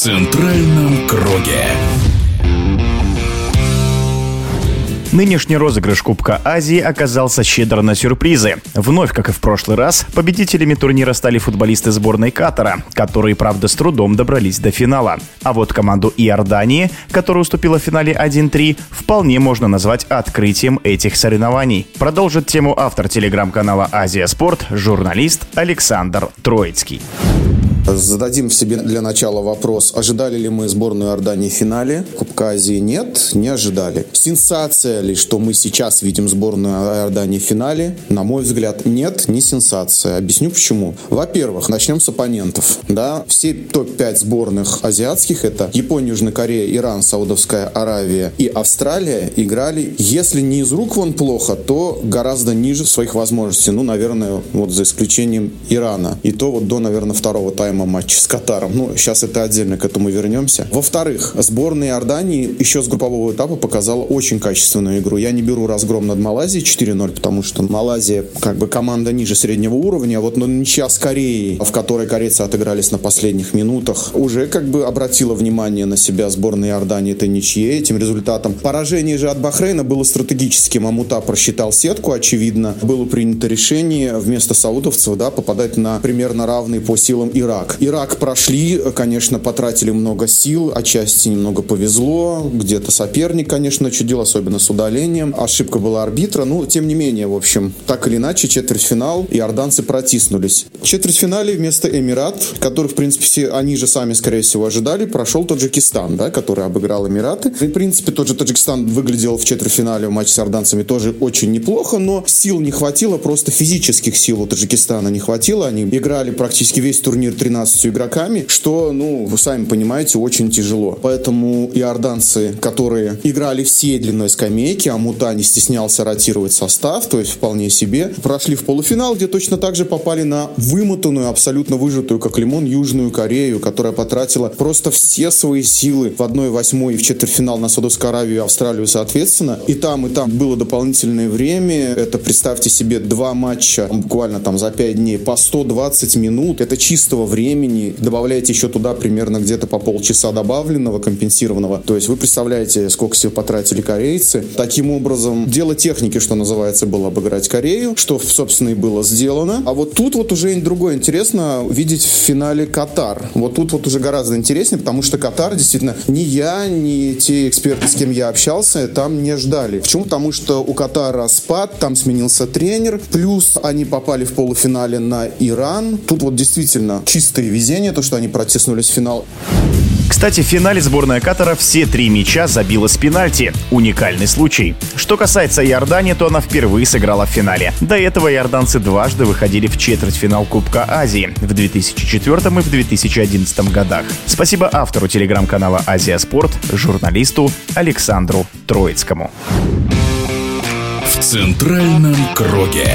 центральном круге. Нынешний розыгрыш Кубка Азии оказался щедр на сюрпризы. Вновь, как и в прошлый раз, победителями турнира стали футболисты сборной Катара, которые, правда, с трудом добрались до финала. А вот команду Иордании, которая уступила в финале 1-3, вполне можно назвать открытием этих соревнований. Продолжит тему автор телеграм-канала «Азия Спорт» журналист Александр Троицкий. Зададим себе для начала вопрос, ожидали ли мы сборную Иордании в финале? Кубка Азии нет, не ожидали. Сенсация ли, что мы сейчас видим сборную Иордании в финале? На мой взгляд, нет, не сенсация. Объясню почему. Во-первых, начнем с оппонентов. Да? Все топ-5 сборных азиатских, это Япония, Южная Корея, Иран, Саудовская Аравия и Австралия, играли, если не из рук вон плохо, то гораздо ниже своих возможностей. Ну, наверное, вот за исключением Ирана. И то вот до, наверное, второго тайма касаемо матча с Катаром. Ну, сейчас это отдельно, к этому вернемся. Во-вторых, сборная Иордании еще с группового этапа показала очень качественную игру. Я не беру разгром над Малайзией 4-0, потому что Малайзия как бы команда ниже среднего уровня, а вот но ничья с Кореей, в которой корейцы отыгрались на последних минутах, уже как бы обратила внимание на себя сборная Иордании это ничье этим результатом. Поражение же от Бахрейна было стратегическим. Амута просчитал сетку, очевидно. Было принято решение вместо саудовцев да, попадать на примерно равный по силам Ирак. Ирак. Ирак прошли, конечно, потратили много сил, отчасти немного повезло, где-то соперник, конечно, чудил, особенно с удалением. Ошибка была арбитра, ну, тем не менее, в общем, так или иначе, четвертьфинал, иорданцы протиснулись. В четвертьфинале вместо Эмират, который, в принципе, все они же сами, скорее всего, ожидали, прошел Таджикистан, да, который обыграл Эмираты. И, в принципе, тот же Таджикистан выглядел в четвертьфинале в матче с иорданцами тоже очень неплохо, но сил не хватило, просто физических сил у Таджикистана не хватило. Они играли практически весь турнир 3 13 игроками, что, ну, вы сами понимаете, очень тяжело. Поэтому иорданцы, которые играли все длиной скамейки, а Мута не стеснялся ротировать состав, то есть вполне себе, прошли в полуфинал, где точно так же попали на вымотанную, абсолютно выжатую, как лимон, Южную Корею, которая потратила просто все свои силы в 1-8 и в четвертьфинал на Саудовскую Аравию и Австралию соответственно. И там, и там было дополнительное время. Это, представьте себе, два матча буквально там за 5 дней по 120 минут. Это чистого времени времени, добавляете еще туда примерно где-то по полчаса добавленного, компенсированного. То есть вы представляете, сколько сил потратили корейцы. Таким образом, дело техники, что называется, было обыграть Корею, что, собственно, и было сделано. А вот тут вот уже другое интересно видеть в финале Катар. Вот тут вот уже гораздо интереснее, потому что Катар действительно ни я, ни те эксперты, с кем я общался, там не ждали. Почему? Потому что у Катара спад, там сменился тренер, плюс они попали в полуфинале на Иран. Тут вот действительно чисто чистое везение, то, что они протиснулись в финал. Кстати, в финале сборная Катара все три мяча забила с пенальти. Уникальный случай. Что касается Иордании, то она впервые сыграла в финале. До этого иорданцы дважды выходили в четвертьфинал Кубка Азии в 2004 и в 2011 годах. Спасибо автору телеграм-канала «Азия Спорт», журналисту Александру Троицкому. В центральном круге.